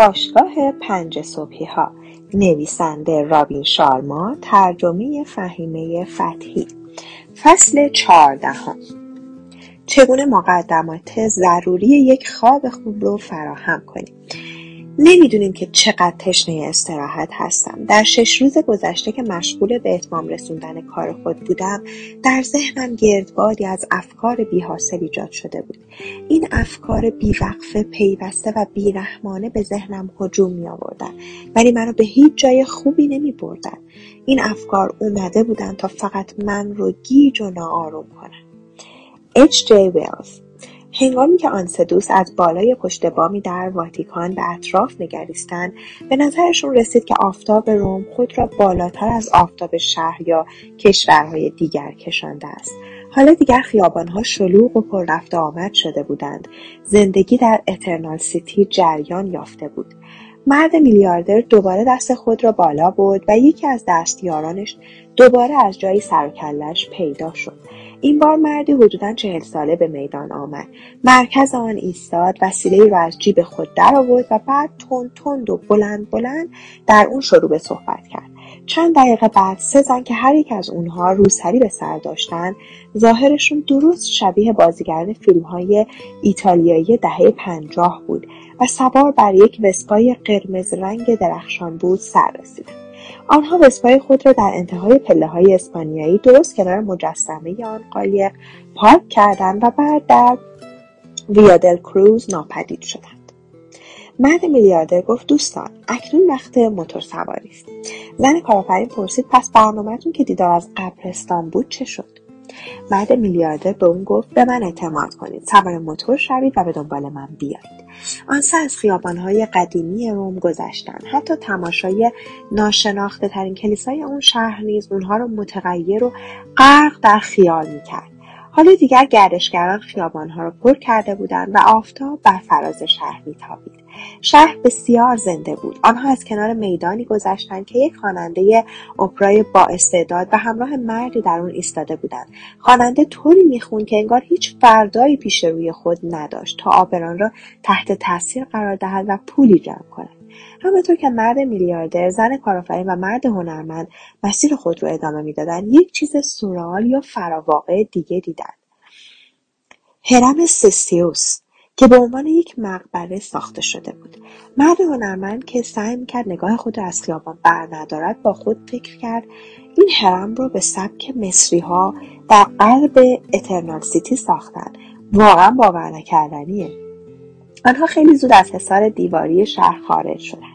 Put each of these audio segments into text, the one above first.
باشگاه پنج صبحی ها نویسنده رابین شارما ترجمه فهیمه فتحی. فصل چهاردهم. چگونه مقدمات ضروری یک خواب خوب رو فراهم کنیم؟ نمی‌دونیم که چقدر تشنه استراحت هستم در شش روز گذشته که مشغول به اتمام رسوندن کار خود بودم در ذهنم گردبادی از افکار بیحاصل ایجاد شده بود این افکار بیوقفه پیوسته و بیرحمانه به ذهنم هجوم می آوردن ولی منو به هیچ جای خوبی نمی بردن. این افکار اومده بودن تا فقط من رو گیج و ناآروم کنن H. J. Wells هنگامی که آن سه دوست از بالای پشت بامی در واتیکان به اطراف نگریستند به نظرشون رسید که آفتاب روم خود را بالاتر از آفتاب شهر یا کشورهای دیگر کشانده است. حالا دیگر خیابانها شلوغ و پر رفت آمد شده بودند. زندگی در اترنال سیتی جریان یافته بود. مرد میلیاردر دوباره دست خود را بالا برد و یکی از دستیارانش دوباره از جایی سر پیدا شد. این بار مردی حدودا چهل ساله به میدان آمد. مرکز آن ایستاد وسیله را از جیب خود درآورد و بعد تند تند و بلند بلند در اون شروع به صحبت کرد. چند دقیقه بعد سه زن که هر یک از اونها روسری به سر داشتند ظاهرشون درست شبیه بازیگران فیلم های ایتالیایی دهه پنجاه بود و سوار بر یک وسپای قرمز رنگ درخشان بود سر رسیدند آنها وسپای خود را در انتهای پله های اسپانیایی درست کنار مجسمه آن قایق پارک کردند و بعد در ویادل کروز ناپدید شدند. مرد میلیاردر گفت دوستان اکنون وقت موتور سواری است. زن کارآفرین پرسید پس برنامهتون که دیدار از قبرستان بود چه شد؟ مرد میلیاردر به اون گفت به من اعتماد کنید. سوار موتور شوید و به دنبال من بیایید آنسه از خیابانهای قدیمی روم گذشتند. حتی تماشای ناشناخته ترین کلیسای اون شهر نیز اونها رو متغیر و غرق در خیال می‌کرد. حالا دیگر گردشگران خیابانها را پر کرده بودند و آفتاب بر فراز شهر میتابید. شهر بسیار زنده بود. آنها از کنار میدانی گذشتند که یک خواننده اپرای با استعداد و همراه مردی در آن ایستاده بودند. خواننده طوری می‌خوند که انگار هیچ فردایی پیش روی خود نداشت تا آبران را تحت تاثیر قرار دهد و پولی جمع کند. همانطور که مرد میلیاردر زن کارآفرین و مرد هنرمند مسیر خود را ادامه می‌دادند یک چیز سورال یا فراواقع دیگه دیدند هرم سسیوس که به عنوان یک مقبره ساخته شده بود. مرد هنرمند که سعی می‌کرد نگاه خود را از خیابان بر ندارد با خود فکر کرد این هرم رو به سبک مصری ها در قلب اترنال سیتی ساختن. واقعا باور نکردنیه آنها خیلی زود از حصار دیواری شهر خارج شدند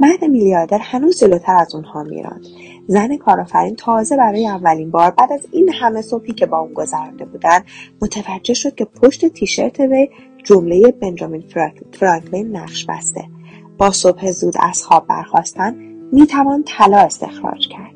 مرد میلیاردر هنوز جلوتر از اونها میراند زن کارآفرین تازه برای اولین بار بعد از این همه صبحی که با اون گذرانده بودن متوجه شد که پشت تیشرت وی جمله بنجامین فرانکلین نقش بسته. با صبح زود از خواب برخواستن می‌توان طلا استخراج کرد.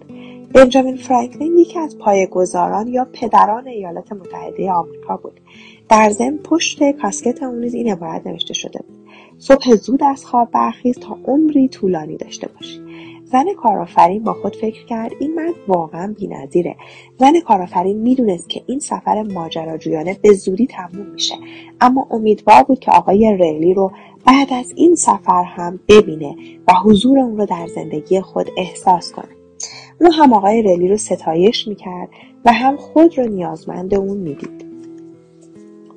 بنجامین فرانکلین یکی از پایهگذاران یا پدران ایالات متحده آمریکا بود. در ضمن پشت کاسکت اون نیز این عبارت نوشته شده بود. صبح زود از خواب برخیز تا عمری طولانی داشته باشی. زن کارآفرین با خود فکر کرد این مرد واقعا بینظیره. زن کارآفرین می‌دونست که این سفر ماجراجویانه به زودی تموم میشه. اما امیدوار بود که آقای ریلی رو بعد از این سفر هم ببینه و حضور اون رو در زندگی خود احساس کنه. او هم آقای ریلی رو ستایش می‌کرد و هم خود رو نیازمند اون می‌دید.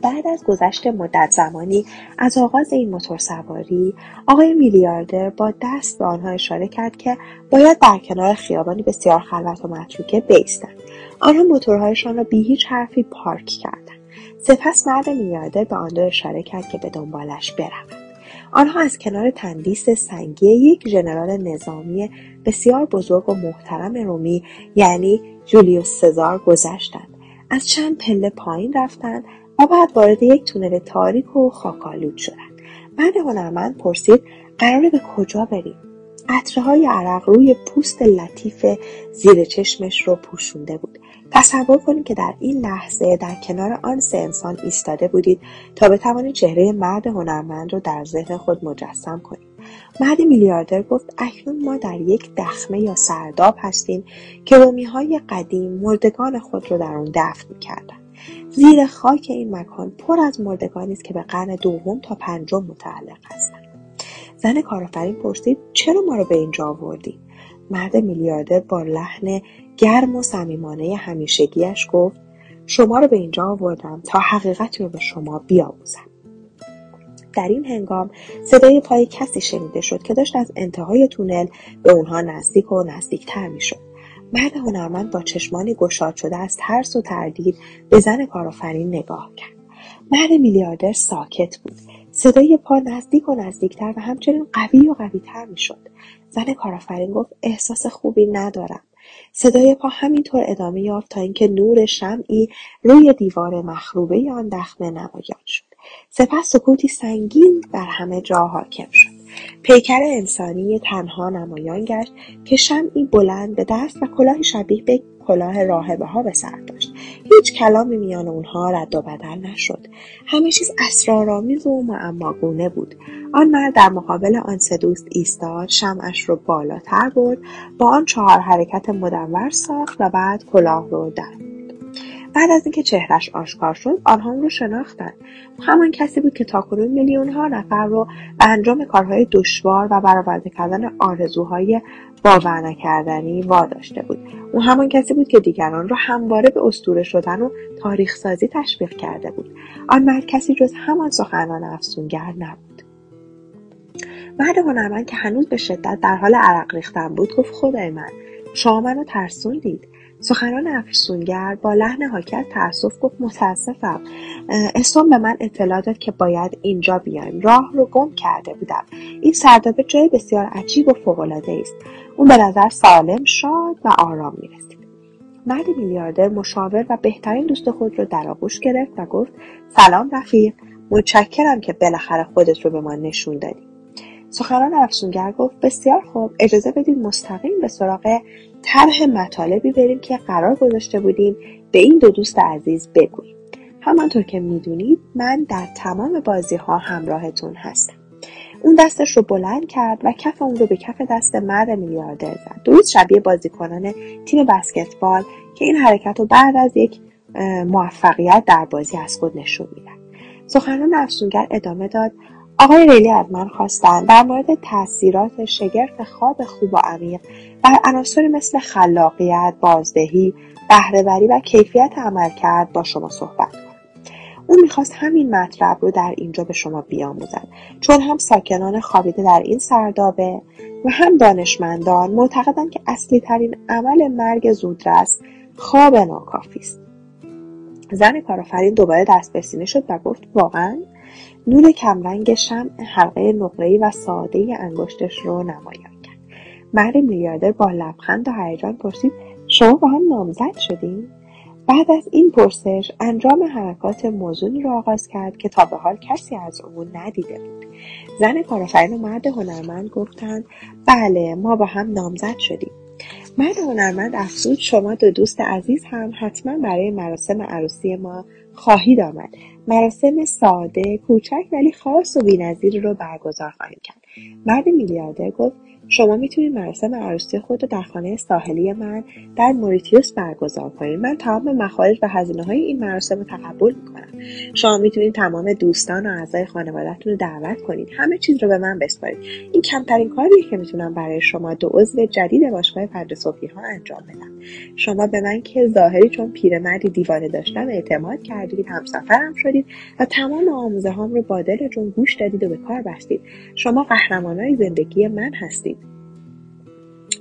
بعد از گذشت مدت زمانی از آغاز این سواری آقای میلیاردر با دست به آنها اشاره کرد که باید در کنار خیابانی بسیار خلوت و متروکه بیستند. آنها موتورهایشان را بی هیچ حرفی پارک کردند. سپس مرد میلیاردر به آن دو اشاره کرد که به دنبالش بروند. آنها از کنار تندیس سنگی یک ژنرال نظامی بسیار بزرگ و محترم رومی یعنی جولیوس سزار گذشتند. از چند پله پایین رفتند و بعد وارد یک تونل تاریک و خاکالود شدند مرد هنرمند پرسید قراره به کجا بریم؟ قطره های عرق روی پوست لطیف زیر چشمش رو پوشونده بود. تصور کنید که در این لحظه در کنار آن سه انسان ایستاده بودید تا بتوانید چهره مرد هنرمند رو در ذهن خود مجسم کنید. مرد میلیاردر گفت اکنون ما در یک دخمه یا سرداب هستیم که رومی های قدیم مردگان خود را در آن دفن می‌کردند زیر خاک این مکان پر از مردگانی است که به قرن دوم تا پنجم متعلق هستند. زن کارآفرین پرسید چرا ما رو به اینجا آوردی؟ مرد میلیاردر با لحن گرم و صمیمانه همیشگیش گفت شما رو به اینجا آوردم تا حقیقتی رو به شما بیاموزم. در این هنگام صدای پای کسی شنیده شد که داشت از انتهای تونل به اونها نزدیک و نزدیکتر می‌شد. مرد هنرمند با چشمانی گشاد شده از ترس و تردید به زن کارآفرین نگاه کرد. مرد میلیاردر ساکت بود. صدای پا نزدیک و نزدیکتر و همچنین قوی و قویتر می‌شد. زن کارآفرین گفت احساس خوبی ندارم. صدای پا همینطور ادامه یافت تا اینکه نور شمعی روی دیوار مخروبه آن دخمه نمایان شد. سپس سکوتی سنگین بر همه جا حاکم شد. پیکر انسانی تنها نمایان گشت که شمعی بلند به دست و کلاهی شبیه به کلاه راهبه ها به سر داشت. هیچ کلامی میان اونها رد و بدل نشد. همه چیز اسرارآمیز و معماگونه بود. آن مرد در مقابل آن سه دوست ایستاد شمعش رو بالاتر برد با آن چهار حرکت مدور ساخت و بعد کلاه رو در بعد از اینکه چهرش آشکار شد آنها او رو شناختند همان کسی بود که تاکنون میلیونها نفر رو به انجام کارهای دشوار و برآورده کردن آرزوهای باور نکردنی واداشته بود. او همان کسی بود که دیگران را همواره به استوره شدن و تاریخ سازی تشویق کرده بود. آن مرد کسی جز همان سخنان افسونگر نبود. مرد هنرمند که هنوز به شدت در حال عرق ریختن بود گفت خدای من شما منو ترسوندید؟ سخنان افسونگر با لحن حاکی از تأسف گفت متاسفم. اسم به من اطلاع داد که باید اینجا بیایم. راه رو گم کرده بودم. این سردابه جای بسیار عجیب و فوقالعاده است. اون به نظر سالم شاد و آرام می‌رسید. مرد میلیاردر مشاور و بهترین دوست خود رو در آغوش گرفت و گفت سلام رفیق. متشکرم که بالاخره خودت رو به ما نشون دادی. سخنان افسونگر گفت بسیار خوب. اجازه بدید مستقیم به سراغ طرح مطالبی بریم که قرار گذاشته بودیم به این دو دوست عزیز بگوییم. همانطور که می‌دونید من در تمام بازی ها همراهتون هستم. اون دستش رو بلند کرد و کف اون رو به کف دست مرد میلیاردر زد. درست شبیه بازیکنان تیم بسکتبال که این حرکت رو بعد از یک موفقیت در بازی از خود نشون میدن. سخنان افسونگر ادامه داد آقای ریلی از من خواستند در مورد تاثیرات شگرف خواب خوب و عمیق بر عناصری مثل خلاقیت بازدهی بهرهوری و کیفیت عملکرد با شما صحبت کنم. او می‌خواست همین مطلب رو در اینجا به شما بیاموزد. چون هم ساکنان خوابیده در این سردابه و هم دانشمندان معتقدند که اصلی ترین عمل مرگ زودرس خواب ناکافی است. زن کارآفرین دوباره دست به سینه شد و گفت واقعا؟ نور کمرنگ شمع حلقه نقرهای و ساده انگشتش رو نمایان کرد. مرد میلیاردر با لبخند و هیجان پرسید شما با هم نامزد شدین؟ بعد از این پرسش انجام حرکات موزونی را آغاز کرد که تا به حال کسی از او ندیده بود. زن کارآفرین و مرد هنرمند گفتند بله ما با هم نامزد شدیم. مرد هنرمند افزود شما دو دوست عزیز هم حتما برای مراسم عروسی ما خواهید آمد. مراسم ساده کوچک ولی خاص و بینظیر رو برگزار خواهیم کرد. مرد میلیاردر گفت شما می‌تونید مراسم عروسی خود رو در خانه ساحلی من در موریتیوس برگزار کنید. من تمام مخارج و هزینه های این مراسم رو تقبل می‌کنم. شما می‌تونید تمام دوستان و اعضای خانوادهتون رو دعوت کنید. همه چیز رو به من بسپارید. این کمترین کاریه که می‌تونم برای شما دو عضو جدید باشگاه صبحی ها انجام بدم. شما به من که ظاهری چون پیرمردی دیوانه داشتم اعتماد کردید همسفرم شدید و تمام آموزه هام رو با دلتون گوش دادید و به کار بستید. شما قهرمانای زندگی من هستید.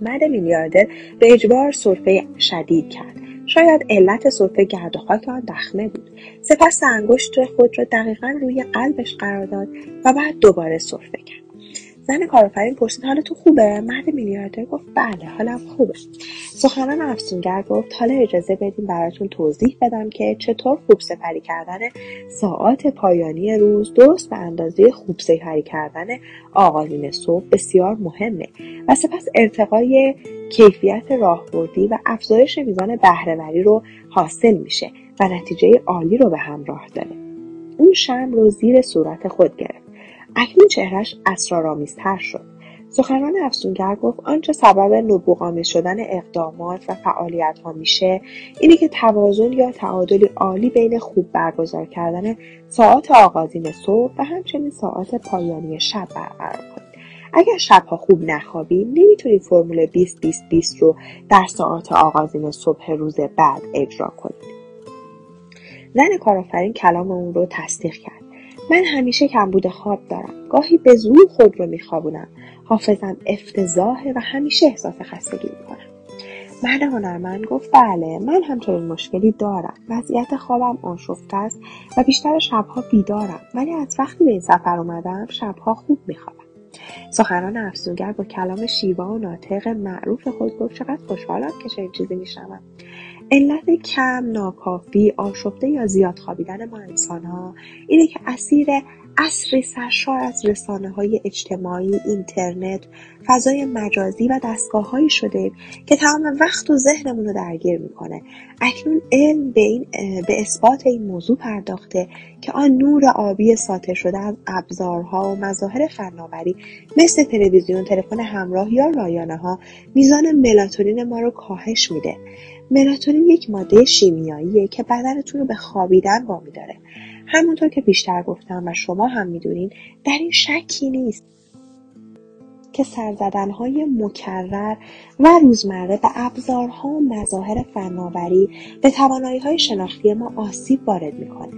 مرد میلیاردر به اجبار سرفه شدید کرد. شاید علت سرفه گرد و خاک آن دخمه بود. سپس انگشت خود را دقیقا روی قلبش قرار داد و بعد دوباره سرفه کرد. زن کارآفرین پرسید تو خوبه؟ مرد میلیاردر گفت بله حالم خوبه. سخنان افسونگر گفت حالا اجازه بدیم براتون توضیح بدم که چطور خوب سپری کردن ساعات پایانی روز درست به اندازه خوب سپری کردن آقایون صبح بسیار مهمه. و سپس ارتقای کیفیت راهبردی و افزایش میزان بهرهوری رو حاصل میشه و نتیجه عالی رو به همراه داره. اون شم رو زیر صورت خود گرفت. اکنون چهرش اسرارآمیزتر شد. سخنان افسونگر گفت آنچه سبب نبوغآمیز شدن اقدامات و فعالیت ها میشه اینه که توازن یا تعادلی عالی بین خوب برگزار کردن ساعات آغازین صبح و همچنین ساعات پایانی شب برقرار کنید. اگر شبها خوب نخوابید نمی‌تونید فرمول 20 20 20 رو در ساعات آغازین صبح روز بعد اجرا کنید. زن کارآفرین کلام اون رو تصدیق کرد. من همیشه کمبود خواب دارم. گاهی به زور خود رو میخوابونم. حافظم افتضاحه و همیشه احساس خستگی می‌کنم. مرد هنرمند گفت بله من هم چنین مشکلی دارم. وضعیت خوابم آشفته است و بیشتر شبها بیدارم. ولی از وقتی به این سفر اومدم شبها خوب میخوابم. سخنان افزونگر با کلام شیوا و ناطق معروف خود گفت چقدر خوشحالم که چنین چیزی میشنوم. علت کم ناکافی آشفته یا زیاد خوابیدن ما انسانها اینه که اسیر عصری سرشار از رسانه های اجتماعی، اینترنت، فضای مجازی و دستگاههایی شده که تمام وقت و ذهنمون رو درگیر می‌کنه. اکنون علم به, این به اثبات این موضوع پرداخته که آن نور آبی ساطع شده از ابزارها و مظاهر فناوری مثل تلویزیون، تلفن همراه یا رایانه ها میزان ملاتونین ما رو کاهش میده. ملاتونین یک ماده شیمیاییه که بدنتون رو به خوابیدن وامی داره. همونطور که بیشتر گفتم و شما هم می‌دونین در این شکی نیست که سرزدنهای مکرر و روزمره به ابزارها و مظاهر فناوری به های شناختی ما آسیب وارد می‌کنه.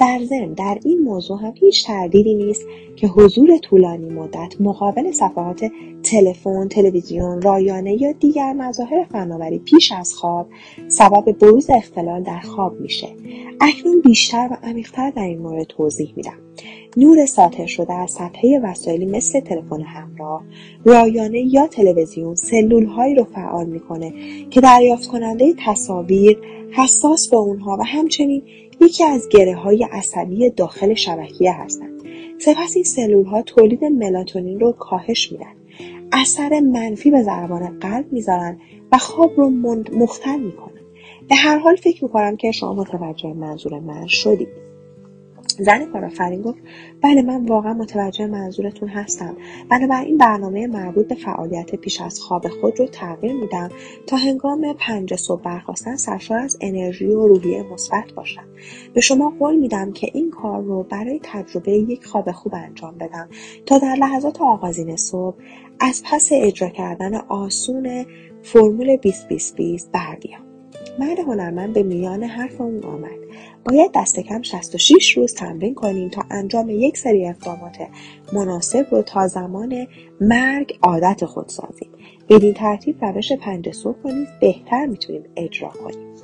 در ضمن در این موضوع هم هیچ تردیدی نیست که حضور طولانی مدت مقابل صفحات تلفن تلویزیون رایانه یا دیگر مظاهر فناوری پیش از خواب سبب بروز اختلال در خواب میشه. اکنون بیشتر و عمیقتر در این مورد توضیح میدم. نور ساطع شده از صفحه وسایلی مثل تلفن همراه رایانه یا تلویزیون هایی رو فعال می‌کنه که دریافت کننده تصاویر حساس به اونها و همچنین یکی از گره های عصبی داخل شبکیه هستند. سپس این سلول ها تولید ملاتونین رو کاهش میدن. اثر منفی به ضربان قلب می‌ذارن و خواب رو مختل می‌کنن. به هر حال فکر می‌کنم که شما متوجه منظور من شدید. زن کارآفرین گفت بله من واقعا متوجه منظورتون هستم. بنابراین برنامه مربوط به فعالیت پیش از خواب خود رو تغییر میدم تا هنگام پنج صبح برخواستن سرشار از انرژی و روحیه مثبت باشم. به شما قول میدم که این کار رو برای تجربه یک خواب خوب انجام بدم تا در لحظات آغازین صبح از پس اجرا کردن آسون فرمول 20 بر بیام. مرد هنرمند به میان حرف اون آمد. باید دست کم 66 روز تمرین کنیم تا انجام یک سری اقدامات مناسب رو تا زمان مرگ عادت خود سازیم. بدین ترتیب روش پنج صبح کنید بهتر می‌تونیم اجرا کنیم.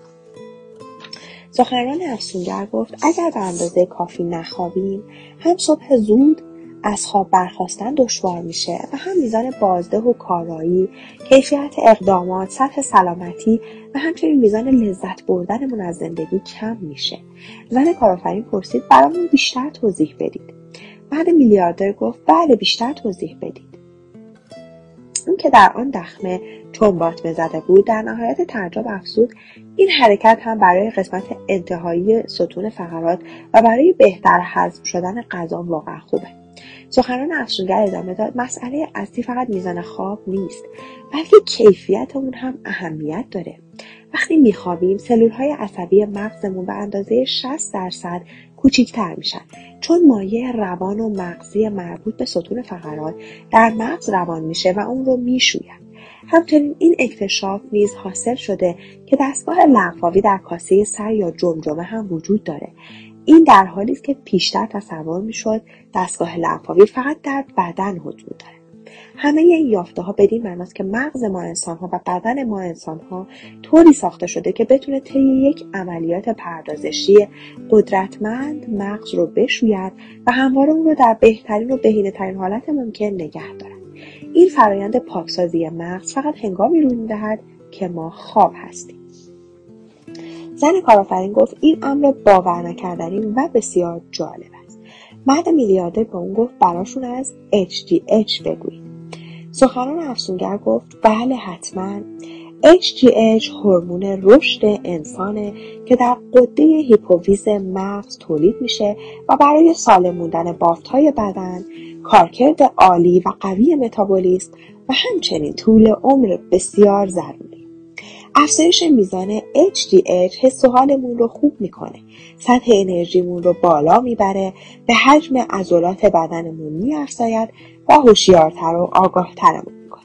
سخنران افسونگر گفت اگر به اندازه کافی نخوابیم هم صبح زود از خواب برخواستن دشوار میشه و هم میزان بازده و کارایی کیفیت اقدامات سطح سلامتی و همچنین میزان لذت بردنمون از زندگی کم میشه. زن کارآفرین پرسید برامون بیشتر توضیح بدید. بعد میلیاردر گفت بله بیشتر توضیح بدید. اون که در آن دخمه چنبات زده بود در نهایت تعجب افزود. این حرکت هم برای قسمت انتهایی ستون فقرات و برای بهتر حذف شدن غذا واقعا خوبه. سخنان افسونگر ادامه داد. مسئله اصلی فقط میزان خواب نیست بلکه کیفیت اون هم اهمیت داره. وقتی میخوابیم سلول های عصبی مغزمون به اندازه 60 درصد کوچیکتر میشن. چون مایع روان و مغزی مربوط به ستون فقرات در مغز روان میشه و اون رو می‌شوید. همچنین این اکتشاف نیز حاصل شده که دستگاه لنفاوی در کاسه سر یا جمجمه هم وجود داره. این در حالی است که پیشتر تصور می‌شد دستگاه لنفاوی فقط در بدن حضور دارد همه این یافته ها بدین معناست که مغز ما انسان ها و بدن ما انسان ها طوری ساخته شده که بتونه طی یک عملیات پردازشی قدرتمند مغز رو بشوید و همواره اون رو در بهترین و بهینه ترین حالت ممکن نگه دارد. این فرایند پاکسازی مغز فقط هنگامی روی می‌دهد که ما خواب هستیم. زن کارآفرین گفت این امر باور نکردنی و بسیار جالب است. مرد میلیاردر به اون گفت براشون از HGH بگویید. سخنان افسونگر گفت بله حتما. HGH هورمون رشد انسانه که در قده هیپوویز مغز تولید میشه و برای سالم موندن بافتهای بدن کارکرد عالی و قوی متابولیسم و همچنین طول عمر بسیار ضروری. افزایش میزان HGH حس و حالمون رو خوب می‌کنه. سطح انرژیمون رو بالا می‌بره. به حجم عضلات بدنمون میافزاید و هوشیارتر و آگاهترمون می‌کنه.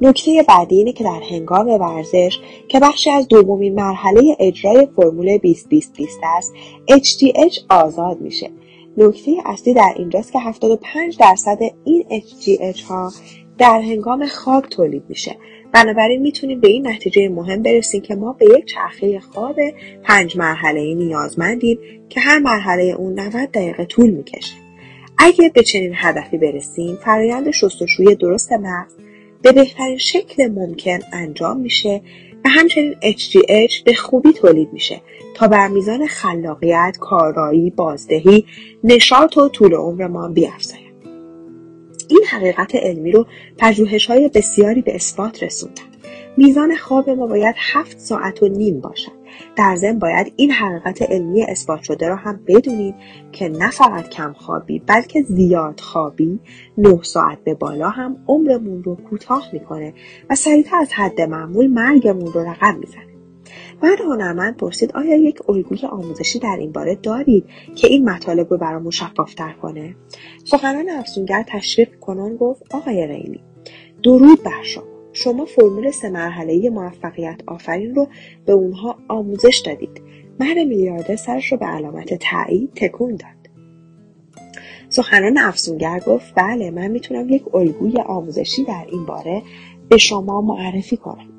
نکته بعدی اینه که در هنگام ورزش که بخشی از دومین مرحله اجرای فرمول 2020 است HGH آزاد میشه. نکته اصلی در اینجاست که 75 درصد این HGH ها در هنگام خواب تولید میشه. بنابراین می‌تونیم به این نتیجه مهم برسیم که ما به یک چرخه خواب پنج مرحله نیازمندیم که هر مرحله اون 90 دقیقه طول می‌کشه اگه به چنین هدفی برسیم فرایند شستشوی درست مغز به بهترین شکل ممکن انجام میشه و همچنین HGH به خوبی تولید میشه تا بر میزان خلاقیت، کارایی، بازدهی، نشاط و طول عمرمان بیافزاید. این حقیقت علمی رو پژوهش های بسیاری به اثبات رسوندن. میزان خواب ما باید هفت ساعت و نیم باشد. در ضمن باید این حقیقت علمی اثبات شده را هم بدونید که نه فقط کم خوابی بلکه زیاد خوابی نه ساعت به بالا هم عمرمون رو کوتاه می‌کنه و سریعتر از حد معمول مرگمون رو رقم می‌زنه. من هنرمند پرسید آیا یک الگوی آموزشی در این باره دارید که این مطالب رو برامون شفافتر کنه؟ سخنان افزونگر تشویق کنان گفت آقای ریلی درود بر شما. شما فرمول سه مرحله موفقیت آفرین رو به اونها آموزش دادید. مرد میلیاردر سرش رو به علامت تایید تکون داد. سخنان افزونگر گفت بله من می‌تونم یک الگوی آموزشی در این باره به شما معرفی کنم.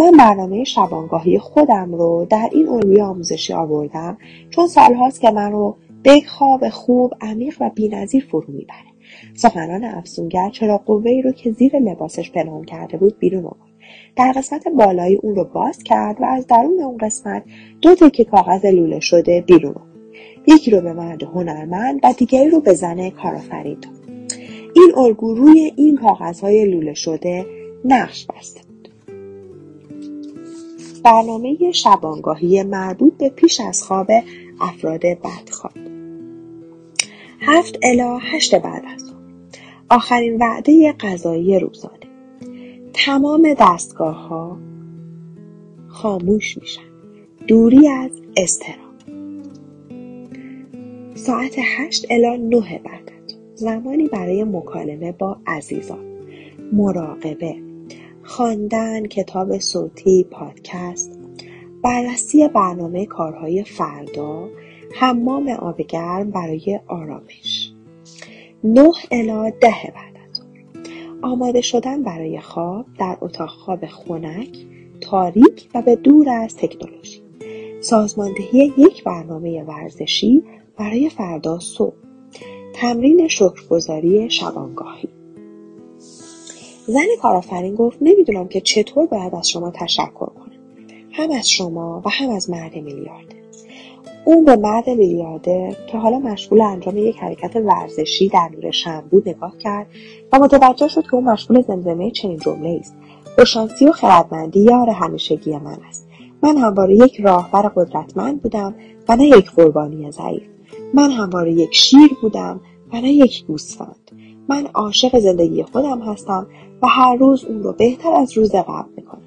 من برنامه شبانگاهی خودم رو در این الگوی آموزشی آوردم چون سالهاست که من رو به خواب خوب عمیق و بینظیر فرو می‌بره. سخنان افسونگر چرا قوه رو که زیر لباسش پنهان کرده بود بیرون آورد. در قسمت بالایی اون رو باز کرد و از درون اون قسمت دو تکه کاغذ لوله شده بیرون آورد. یکی رو به مرد هنرمند و دیگری رو به زن کارآفرین این الگو روی این کاغذهای لوله شده نقش بسته برنامه شبانگاهی مربوط به پیش از خواب افراد بدخواب. هفت الا هشت بعد از ظهر. آخرین وعده غذایی روزانه. تمام دستگاه ها خاموش میشن. دوری از استرام ساعت هشت الا نه بعد از زمانی برای مکالمه با عزیزان. مراقبه. خواندن کتاب صوتی پادکست بررسی برنامه کارهای فردا حمام آب گرم برای آرامش. نه الا ده بعد از آماده شدن برای خواب در اتاق خواب خنک تاریک و به دور از تکنولوژی. سازماندهی یک برنامه ورزشی برای فردا صبح. تمرین شکرگزاری شبانگاهی. زن کارآفرین گفت نمی‌دونم که چطور باید از شما تشکر کنم. هم از شما و هم از مرد میلیارده. اون به مرد میلیارده که حالا مشغول انجام یک حرکت ورزشی در نور شم بود نگاه کرد و متوجه شد که اون مشغول زمزمه چنین جمله است. خوششانسی و خردمندی یار همیشگی من است. من همواره یک راهبر قدرتمند بودم و نه یک قربانی ضعیف. من همواره یک شیر بودم و نه یک گوسفند. من عاشق زندگی خودم هستم و هر روز اون رو بهتر از روز قبل می‌کنم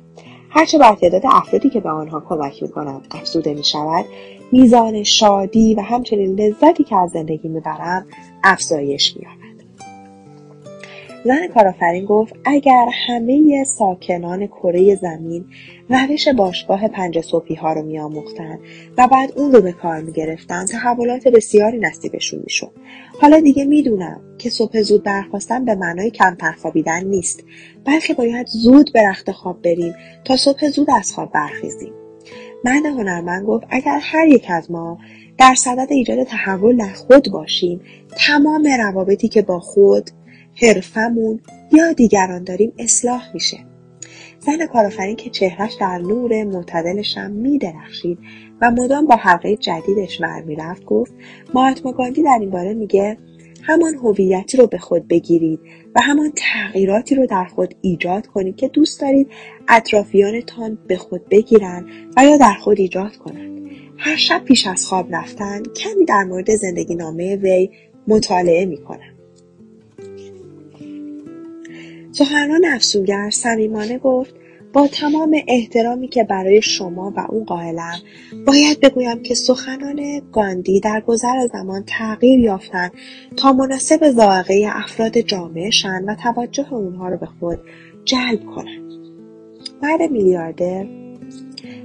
هرچه بر تعداد افرادی که به آنها کمک می‌کنم افزوده می‌شود میزان شادی و همچنین لذتی که از زندگی می‌برم افزایش مییابد. زن کارآفرین گفت اگر همه ساکنان کره زمین روش باشگاه پنج صبحی ها رو میآموختند و بعد اون رو به کار می‌گرفتن تحولات بسیاری نصیبشون می‌شد. حالا دیگه می‌دونم که صبح زود برخواستن به معنای کمتر خوابیدن نیست بلکه باید زود به رخت خواب بریم تا صبح زود از خواب برخیزیم. مرد هنرمند گفت اگر هر یک از ما در صدد ایجاد تحول در خود باشیم تمام روابطی که با خود حرفمون یا دیگران داریم اصلاح میشه. زن کارآفرین که چهرش در نور معتدل شم میدرخشید و مدام با حلقه جدیدش ور می‌رفت گفت مهاتما گاندی در این باره میگه همان هویتی رو به خود بگیرید و همان تغییراتی رو در خود ایجاد کنید که دوست دارید اطرافیانتان به خود بگیرند و یا در خود ایجاد کنند هر شب پیش از خواب رفتن کمی در مورد زندگی نامه وی مطالعه می‌کنم سخنران افسونگر صمیمانه گفت با تمام احترامی که برای شما و او قائلم باید بگویم که سخنان گاندی در گذر زمان تغییر یافتن تا مناسب ذائقه افراد جامعهشان و توجه اونها رو به خود جلب کنند. مرد میلیاردر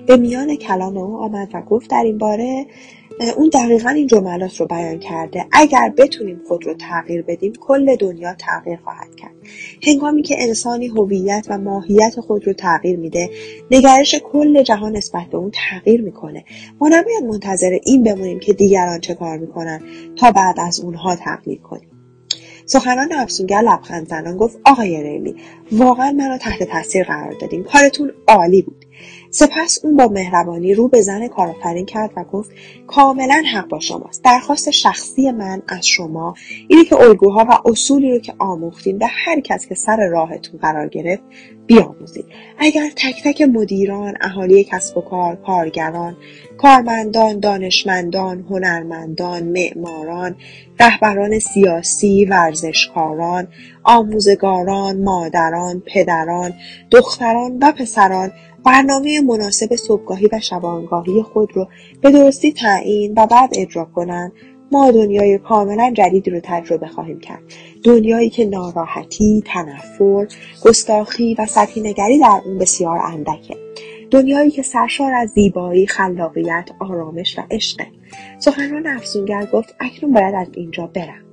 به میان کلام او آمد و گفت در این باره اون دقیقا این جملات رو بیان کرده. اگر بتونیم خود رو تغییر بدیم کل دنیا تغییر خواهد کرد. هنگامی که انسانی هویت و ماهیت خود رو تغییر میده نگرش کل جهان نسبت به اون تغییر می‌کنه. ما نباید منتظر این بمونیم که دیگران چه کار می‌کنن تا بعد از اونها تقلید کنیم. سخنان افسونگر لبخند زنان گفت آقای ریلی واقعا مرا تحت تاثیر قرار دادیم کارتون عالی بود. سپس اون با مهربانی رو به زن کارآفرین کرد و گفت کاملا حق با شماست. درخواست شخصی من از شما اینه که الگوها و اصولی رو که آموختین به هر کس که سر راهتون قرار گرفت بیاموزید. اگر تک تک مدیران اهالی کسب و کار کارگران کارمندان دانشمندان هنرمندان معماران رهبران سیاسی ورزشکاران آموزگاران مادران پدران دختران و پسران برنامه مناسب صبحگاهی و شبانگاهی خود رو به درستی تعیین و بعد اجرا کنند ما دنیای کاملا جدیدی رو تجربه خواهیم کرد. دنیایی که ناراحتی تنفر گستاخی و سطحی نگری در اون بسیار اندکه. دنیایی که سرشار از زیبایی خلاقیت آرامش و عشقه. سخنران افزونگر گفت اکنون باید از اینجا برم.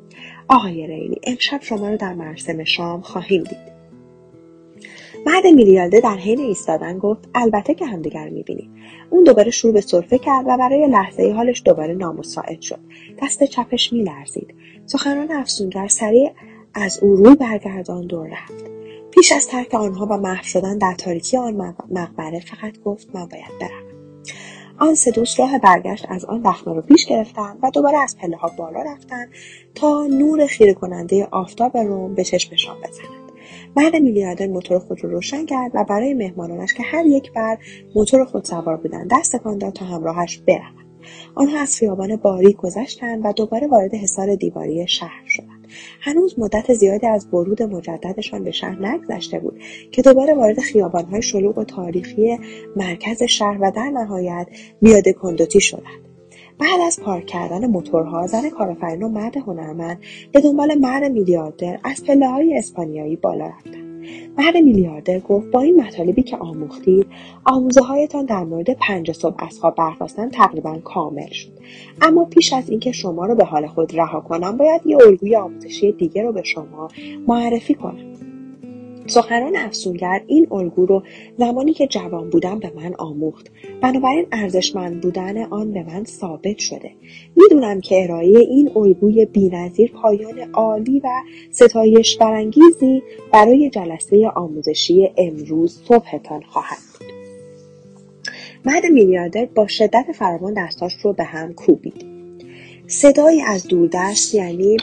آقای ریلی امشب شما رو در مراسم شام خواهیم دید. مرد میلیارده در حین ایستادن گفت البته که همدیگر می‌بینیم. اون دوباره شروع به سرفه کرد و برای لحظه حالش دوباره نامساعد شد. دست چپش میلرزید. سخنان افسونگر سریع از او رو برگردان دور رفت. پیش از ترک آنها و محو شدن در تاریکی آن مقبره فقط گفت من باید برم. آن سه دوست راه برگشت از آن دخمه رو پیش گرفتند و دوباره از پله ها بالا رفتند تا نور خیره کننده آفتاب روم به چشمشان بزند. مرد میلیاردر موتور خود رو روشن کرد و برای مهمانانش که هر یک بر موتور خود سوار بودند دست تکان داد تا همراهش بروند آنها از خیابان باری گذشتند و دوباره وارد حصار دیواری شهر شدند. هنوز مدت زیادی از ورود مجددشان به شهر نگذشته بود که دوباره وارد خیابانهای شلوغ و تاریخی مرکز شهر و در نهایت بیاده کندوتی شدند. بعد از پارک کردن موتورها زن کارآفرین و مرد هنرمند به دنبال مرد میلیاردر از پله های اسپانیایی بالا رفتند مرد میلیاردر گفت با این مطالبی که آموختید آموزه هایتان در مورد پنج صبح از خواب برخواستن تقریبا کامل شد. اما پیش از اینکه شما رو به حال خود رها کنم باید یه الگوی آموزشی دیگه رو به شما معرفی کنم. سخنران افسونگر این الگو رو زمانی که جوان بودم به من آموخت. بنابراین ارزشمند بودن آن به من ثابت شده. می‌دونم که ارائه این الگوی بینظیر پایان عالی و ستایش برانگیزی برای جلسه آموزشی امروز صبحتان خواهد بود. مرد میلیاردر با شدت فراوان دستاش رو به هم کوبید. صدایی از دوردست یعنی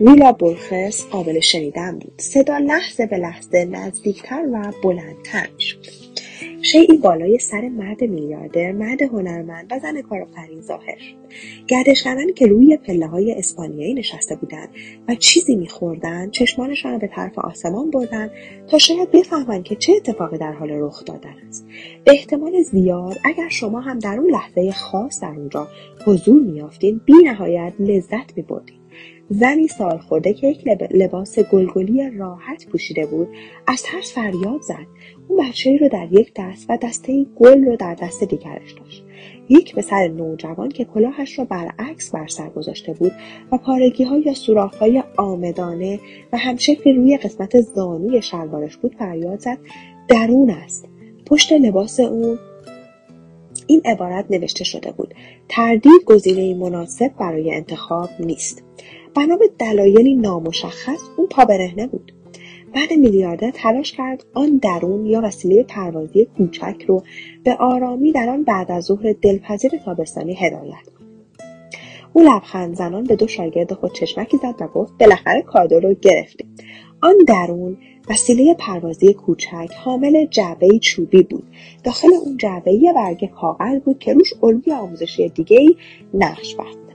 ویلا برخس قابل شنیدن بود. صدا لحظه به لحظه نزدیکتر و بلندتر می‌شد. شیعی بالای سر مرد میلیاردر مرد هنرمند و زن کارآفرین ظاهر شد. گردشگرانی که روی پله های اسپانیایی نشسته بودند و چیزی میخوردند چشمانشان را به طرف آسمان بردند تا شاید بفهمند که چه اتفاقی در حال رخ دادن است. به احتمال زیاد اگر شما هم در اون لحظه خاص در اونجا حضور میافتین بی نهایت لذت میبردین. زنی سالخورده که یک لباس گلگلی راحت پوشیده بود از ترس فریاد زد. اون بچه رو در یک دست و دسته گل رو در دست دیگرش داشت. یک پسر نوجوان که کلاهش را برعکس بر سر گذاشته بود و پارگی ها یا سوراخ های آمدانه و همشکل روی قسمت زانوی شلوارش بود فریاد زد. درون است. پشت لباس اون این عبارت نوشته شده بود. تردید گزینه مناسب برای انتخاب نیست. بنا به دلایلی نامشخص اون پا برهنه بود. بعد میلیاردر تلاش کرد آن درون یا وسیله پروازی کوچک رو به آرامی در آن بعد از ظهر دلپذیر تابستانی هدایت کند. او لبخند زنان به دو شاگرد خود چشمکی زد و گفت بالاخره کادو رو گرفتیم. آن درون وسیله پروازی کوچک حامل جعبه چوبی بود. داخل اون جعبه یه برگه کاغذ بود که روش الگوی آموزشی دیگه ای نقش بست.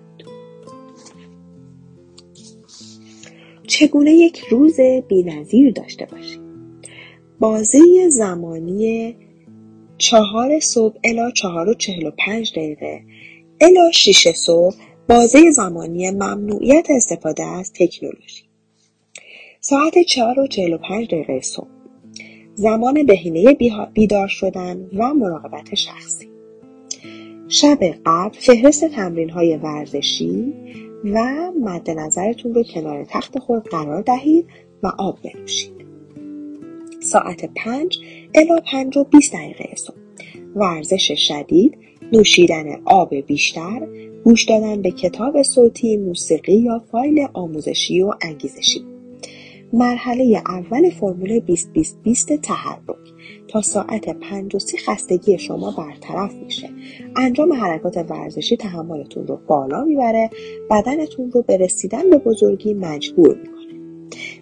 چگونه یک روز بینظیر داشته باشیم؟ بازه زمانی چهار صبح الا چهار و چهل و پنج دقیقه. الا شیش صبح بازه زمانی ممنوعیت استفاده از تکنولوژی. ساعت چهار و چهل و پنج دقیقه صبح. زمان بهینه بیدار شدن و مراقبت شخصی. شب قبل فهرست تمرین های ورزشی و مد نظرتون رو کنار تخت خود قرار دهید و آب بنوشید. ساعت پنج الا پنج و بیست دقیقه صبح ورزش شدید نوشیدن آب بیشتر گوش دادن به کتاب صوتی موسیقی یا فایل آموزشی و انگیزشی مرحله اول فرمول 20 20 20 تحرک تا ساعت 5 و خستگی شما برطرف میشه. انجام حرکات ورزشی تحملتون رو بالا می‌بره بدنتون رو به رسیدن به بزرگی مجبور می‌کنه.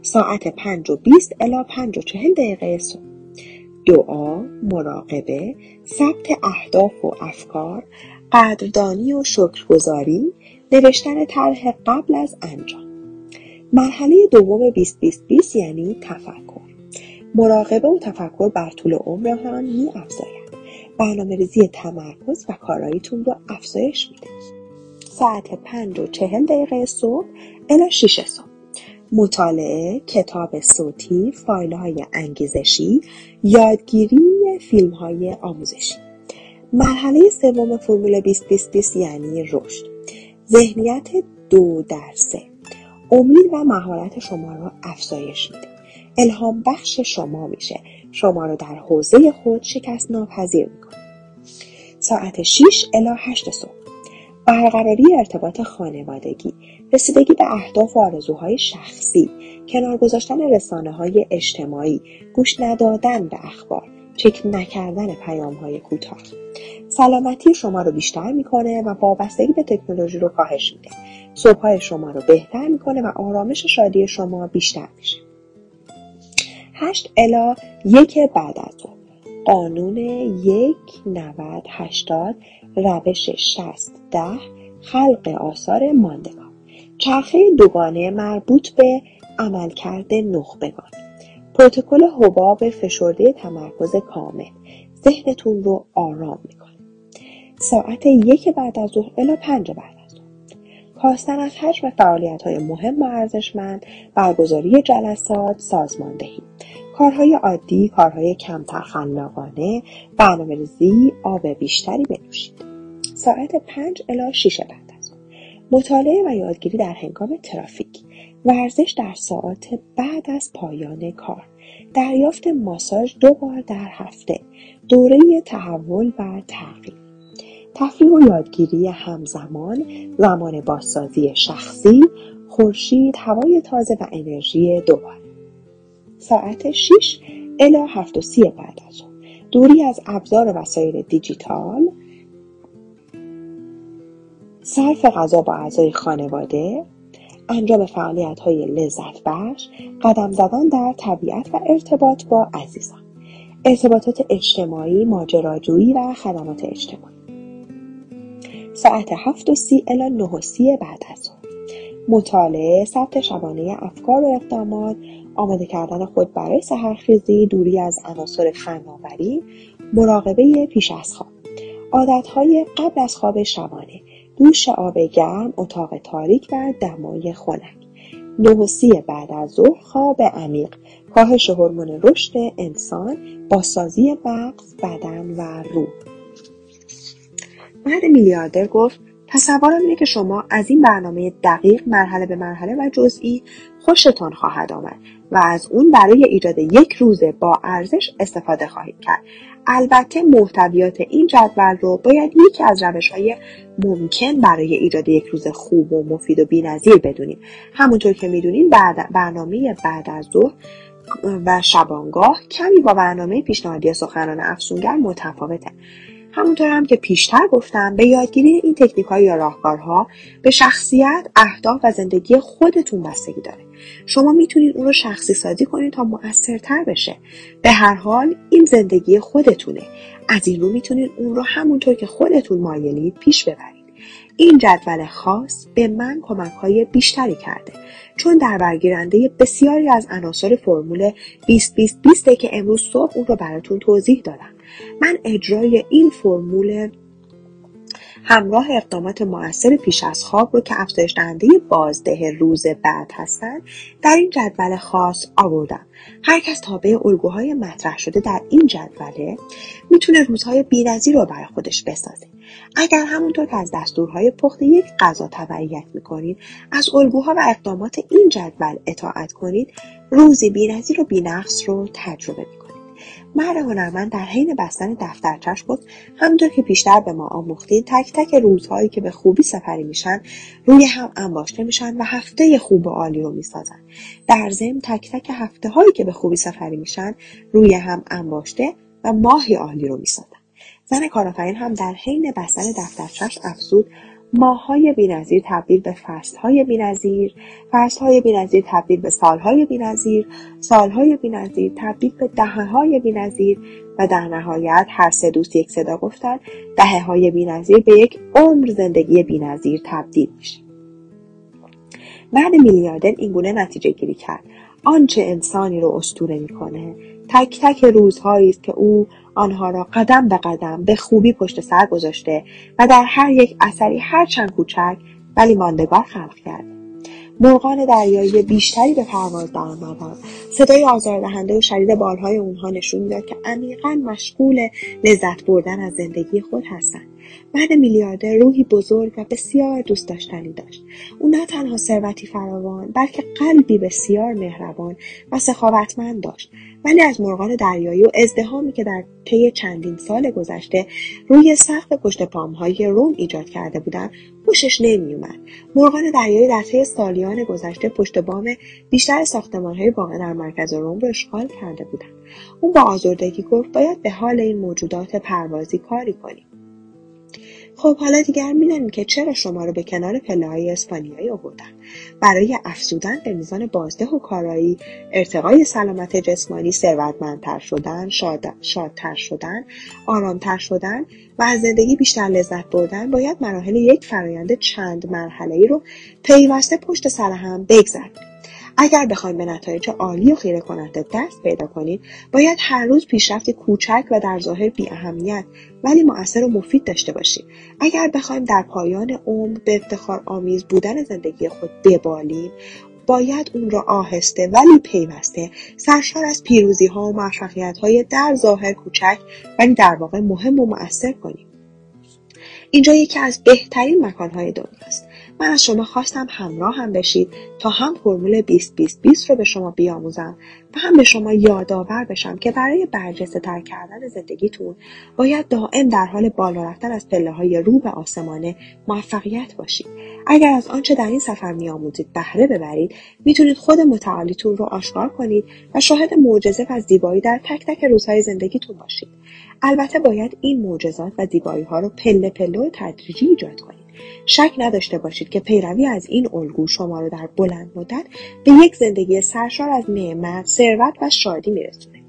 ساعت 5 و 20 الا 5 و 40 دقیقه صبح. دعا، مراقبه، ثبت اهداف و افکار، قدردانی و شکرگزاری، نوشتن طرح قبل از انجام. مرحله دوم 20 یعنی تفکر. مراقبه و تفکر بر طول عمرتان می افزاید. برنامه ریزی تمرکز و کاراییتون رو افزایش میده. ساعت پنج و چهل دقیقه صبح الا 6 صبح. مطالعه، کتاب صوتی، فایل های انگیزشی، یادگیری فیلم های آموزشی. مرحله سوم فرمول 20 یعنی رشد. ذهنیت دو در سه. امید و مهارت شما را افزایش میده. الهام بخش شما میشه. شما رو در حوزه خود شکست ناپذیر می‌کنه. ساعت 6 الی 8 صبح. برقراری ارتباط خانوادگی. رسیدگی به اهداف و آرزوهای شخصی. کنار گذاشتن رسانه های اجتماعی. گوش ندادن به اخبار. چک نکردن پیام های کوتاه. سلامتی شما رو بیشتر می‌کنه و وابستگی به تکنولوژی رو کاهش میده. صبحهای شما رو بهتر می‌کنه و آرامش شادی شما بیشتر میشه. هشت الا یک بعد از ظهر. قانون یک نود هشتاد روش شست ده خلق آثار ماندگار. چرخه دوگانه مربوط به عملکرد نخبگان. پروتکل حباب فشرده تمرکز کامل. ذهنتون رو آرام می‌کنه. ساعت یک بعد از ظهر الا پنج بعد. کاستن از حجم فعالیت های مهم و ارزشمند برگزاری جلسات سازماندهی. کارهای عادی کارهای کمتر خلاقانه برنامه ریزی آب بیشتری بنوشید. ساعت پنج الا شیش بعد از مطالعه و یادگیری در هنگام ترافیک. ورزش در ساعت بعد از پایان کار. دریافت ماساژ دو بار در هفته. دوره تحول و تغییر. تفریح و یادگیری همزمان زمان بازسازی شخصی خورشید هوای تازه و انرژی دوباره. ساعت 6 الا 7 و سی بعد از دوری از ابزار و وسایل دیجیتال. صرف غذا با اعضای خانواده. انجام فعالیت های لذت بخش قدم زدن در طبیعت و ارتباط با عزیزان. ارتباطات اجتماعی ماجراجویی و خدمات اجتماعی. ساعت هفت و سی الا نه و سی بعد از مطالعه ثبت شبانه افکار و اقدامات آماده کردن خود برای سحرخیزی دوری از عناصر فناوری مراقبه پیش از خواب. عادتهای قبل از خواب شبانه دوش آب گرم اتاق تاریک و دمای خنک. نهوسی بعد از ظهر خواب عمیق. کاهش هورمون رشد انسان بازسازی مغز بدن و روح. بعد میلیاردر گفت تصورم اینه که شما از این برنامه دقیق مرحله به مرحله و جزئی خوشتان خواهد آمد و از اون برای ایجاد یک روزه با ارزش استفاده خواهید کرد. البته محتویات این جدول رو باید یکی از روش های ممکن برای ایجاد یک روز خوب و مفید و بینظیر بدونیم. همونطور که می‌دونیم برنامه بعد از ظهر و شبانگاه کمی با برنامه پیشنهادی سخنان افسونگر متفاوته. همونطور هم که پیشتر گفتم به یادگیری این تکنیک های یا راهکارها به شخصیت اهداف و زندگی خودتون بستگی داره. شما می‌تونید اون رو شخصی سازی کنید تا مؤثرتر بشه. به هر حال این زندگی خودتونه. از این رو می‌تونید اون رو همونطور که خودتون مایلید پیش ببرید. این جدول خاص به من کمک های بیشتری کرده. چون در برگیرنده بسیاری از عناصر فرمول 20 20 20 که امروز صبح اون رو براتون توضیح دادم. من اجرای این فرمول همراه اقدامات موثر پیش از خواب رو که افزایش دهنده بازده روز بعد هستند در این جدول خاص آوردم. هر کس تابع الگوهای مطرح شده در این جدوله می‌تونه روزهای بینظیر رو برای خودش بسازه. اگر همونطور که از دستورهای پخت یک غذا تبعیت می‌کنید از الگوها و اقدامات این جدول اطاعت کنید روزی بینظیر و بینقص رو تجربه می‌کنید. مرد هنرمند در حین بستن دفترچش گفت همونطور که بیشتر به ما آموختید تک تک روزهایی که به خوبی سفری میشن روی هم انباشته میشن و هفته خوب و عالی رو می‌سازن. در ضمن تک تک هفته هایی که به خوبی سفری میشن روی هم انباشته و ماهی عالی رو می‌سازن. زن کارآفرین هم در حین بستن دفترچش افزود ماههای بینظیر تبدیل به فصلهای بینظیر فصلهای بینظیر تبدیل به سالهای بینظیر سالهای بینظیر تبدیل به دهههای بینظیر و در نهایت هر سه دوست یک صدا گفتن دهههای بینظیر به یک عمر زندگی بینظیر تبدیل میشه. مرد میلیاردر اینگونه نتیجه گیری کرد. آنچه انسانی رو استوره می‌کنه تک تک روزهایی است که او آنها را قدم به قدم به خوبی پشت سر گذاشته و در هر یک اثری هر چند کوچک ولی ماندگار خلق کرده مرغان دریایی بیشتری به پرواز درآمدند. صدای آزاردهنده و شدید بالهای اونها نشون می‌داد که عمیقا مشغول لذت بردن از زندگی خود هستند. مرد میلیاردر روحی بزرگ و بسیار دوست داشتنی داشت. او نه تنها ثروتی فراوان بلکه قلبی بسیار مهربان و سخاوتمند داشت. ولی از مرغان دریایی و ازدهامی که در طی چندین سال گذشته روی سقف پشت پامهای روم ایجاد کرده بودند خوشش نمیومد مرغان دریایی در طی سالیان گذشته پشت بام بیشتر ساختمانهای واقع در مرکز روم را اشغال کرده بودند. او با آزردگی گفت باید به حال این موجودات پروازی کاری کنیم. خب حالا دیگر می‌دانیم که چرا شما رو به کنار پله اسپانیایی آوردن. برای افزودن به میزان بازده و کارایی ارتقای سلامت جسمانی ثروتمندتر شدن شاد، شادتر شدن آرامتر شدن و از زندگی بیشتر لذت بردن باید مراحل یک فرایند چند مرحله ای رو پیوسته پشت سر هم بگذریم اگر بخوایم به نتایج عالی و خیره کننده دست پیدا کنید باید هر روز پیشرفتی کوچک و در ظاهر بی اهمیت ولی مؤثر و مفید داشته باشیم. اگر بخوایم در پایان عمر به افتخار آمیز بودن زندگی خود ببالیم باید اون را آهسته ولی پیوسته سرشار از پیروزی ها و موفقیت های در ظاهر کوچک ولی در واقع مهم و مؤثر کنیم. اینجا یکی از بهترین مکانهای دنیاست من از شما خواستم همراه هم بشید تا هم فرمول 20 20 20 رو به شما بیاموزم و هم به شما یادآور بشم که برای برجسته تر کردن زندگیتون باید دائم در حال بالا رفتن از پله های رو به آسمانه موفقیت باشید. اگر از آنچه در این سفر میآموزید بهره ببرید می‌تونید خود متعالیتون رو آشکار کنید و شاهد معجزه و زیبایی در تک تک روزهای زندگیتون باشید. البته باید این معجزات و زیبایی ها رو پله پله و تدریجی ایجاد کنید. شک نداشته باشید که پیروی از این الگو شما رو در بلند مدت به یک زندگی سرشار از نعمت ثروت و شادی میرسونه.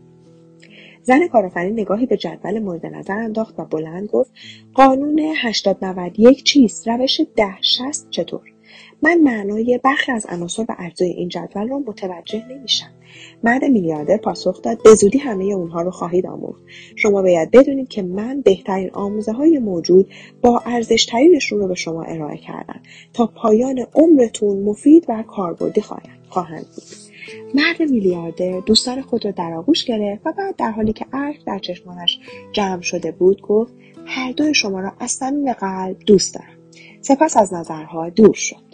زن کارآفرین نگاهی به جدول مورد نظر انداخت و بلند گفت قانون 8091 چیست؟ روش ده شست چطور؟ من معنای برخی از عناصر و اجزای این جدول را متوجه نمیشم. مرد میلیاردر پاسخ داد به زودی همه اونها رو خواهید آموخت. شما باید بدونید که من بهترین آموزه های موجود با ارزش ترینشون رو به شما ارائه کردم. تا پایان عمرتون مفید و کاربردی خواهند بود. مرد میلیاردر دوستان خود را در آغوش گرفت و بعد در حالی که اشک در چشمانش جمع شده بود گفت هر دوی شما را از صمیم قلب دوست دارم. سپس از نظرها دور شد.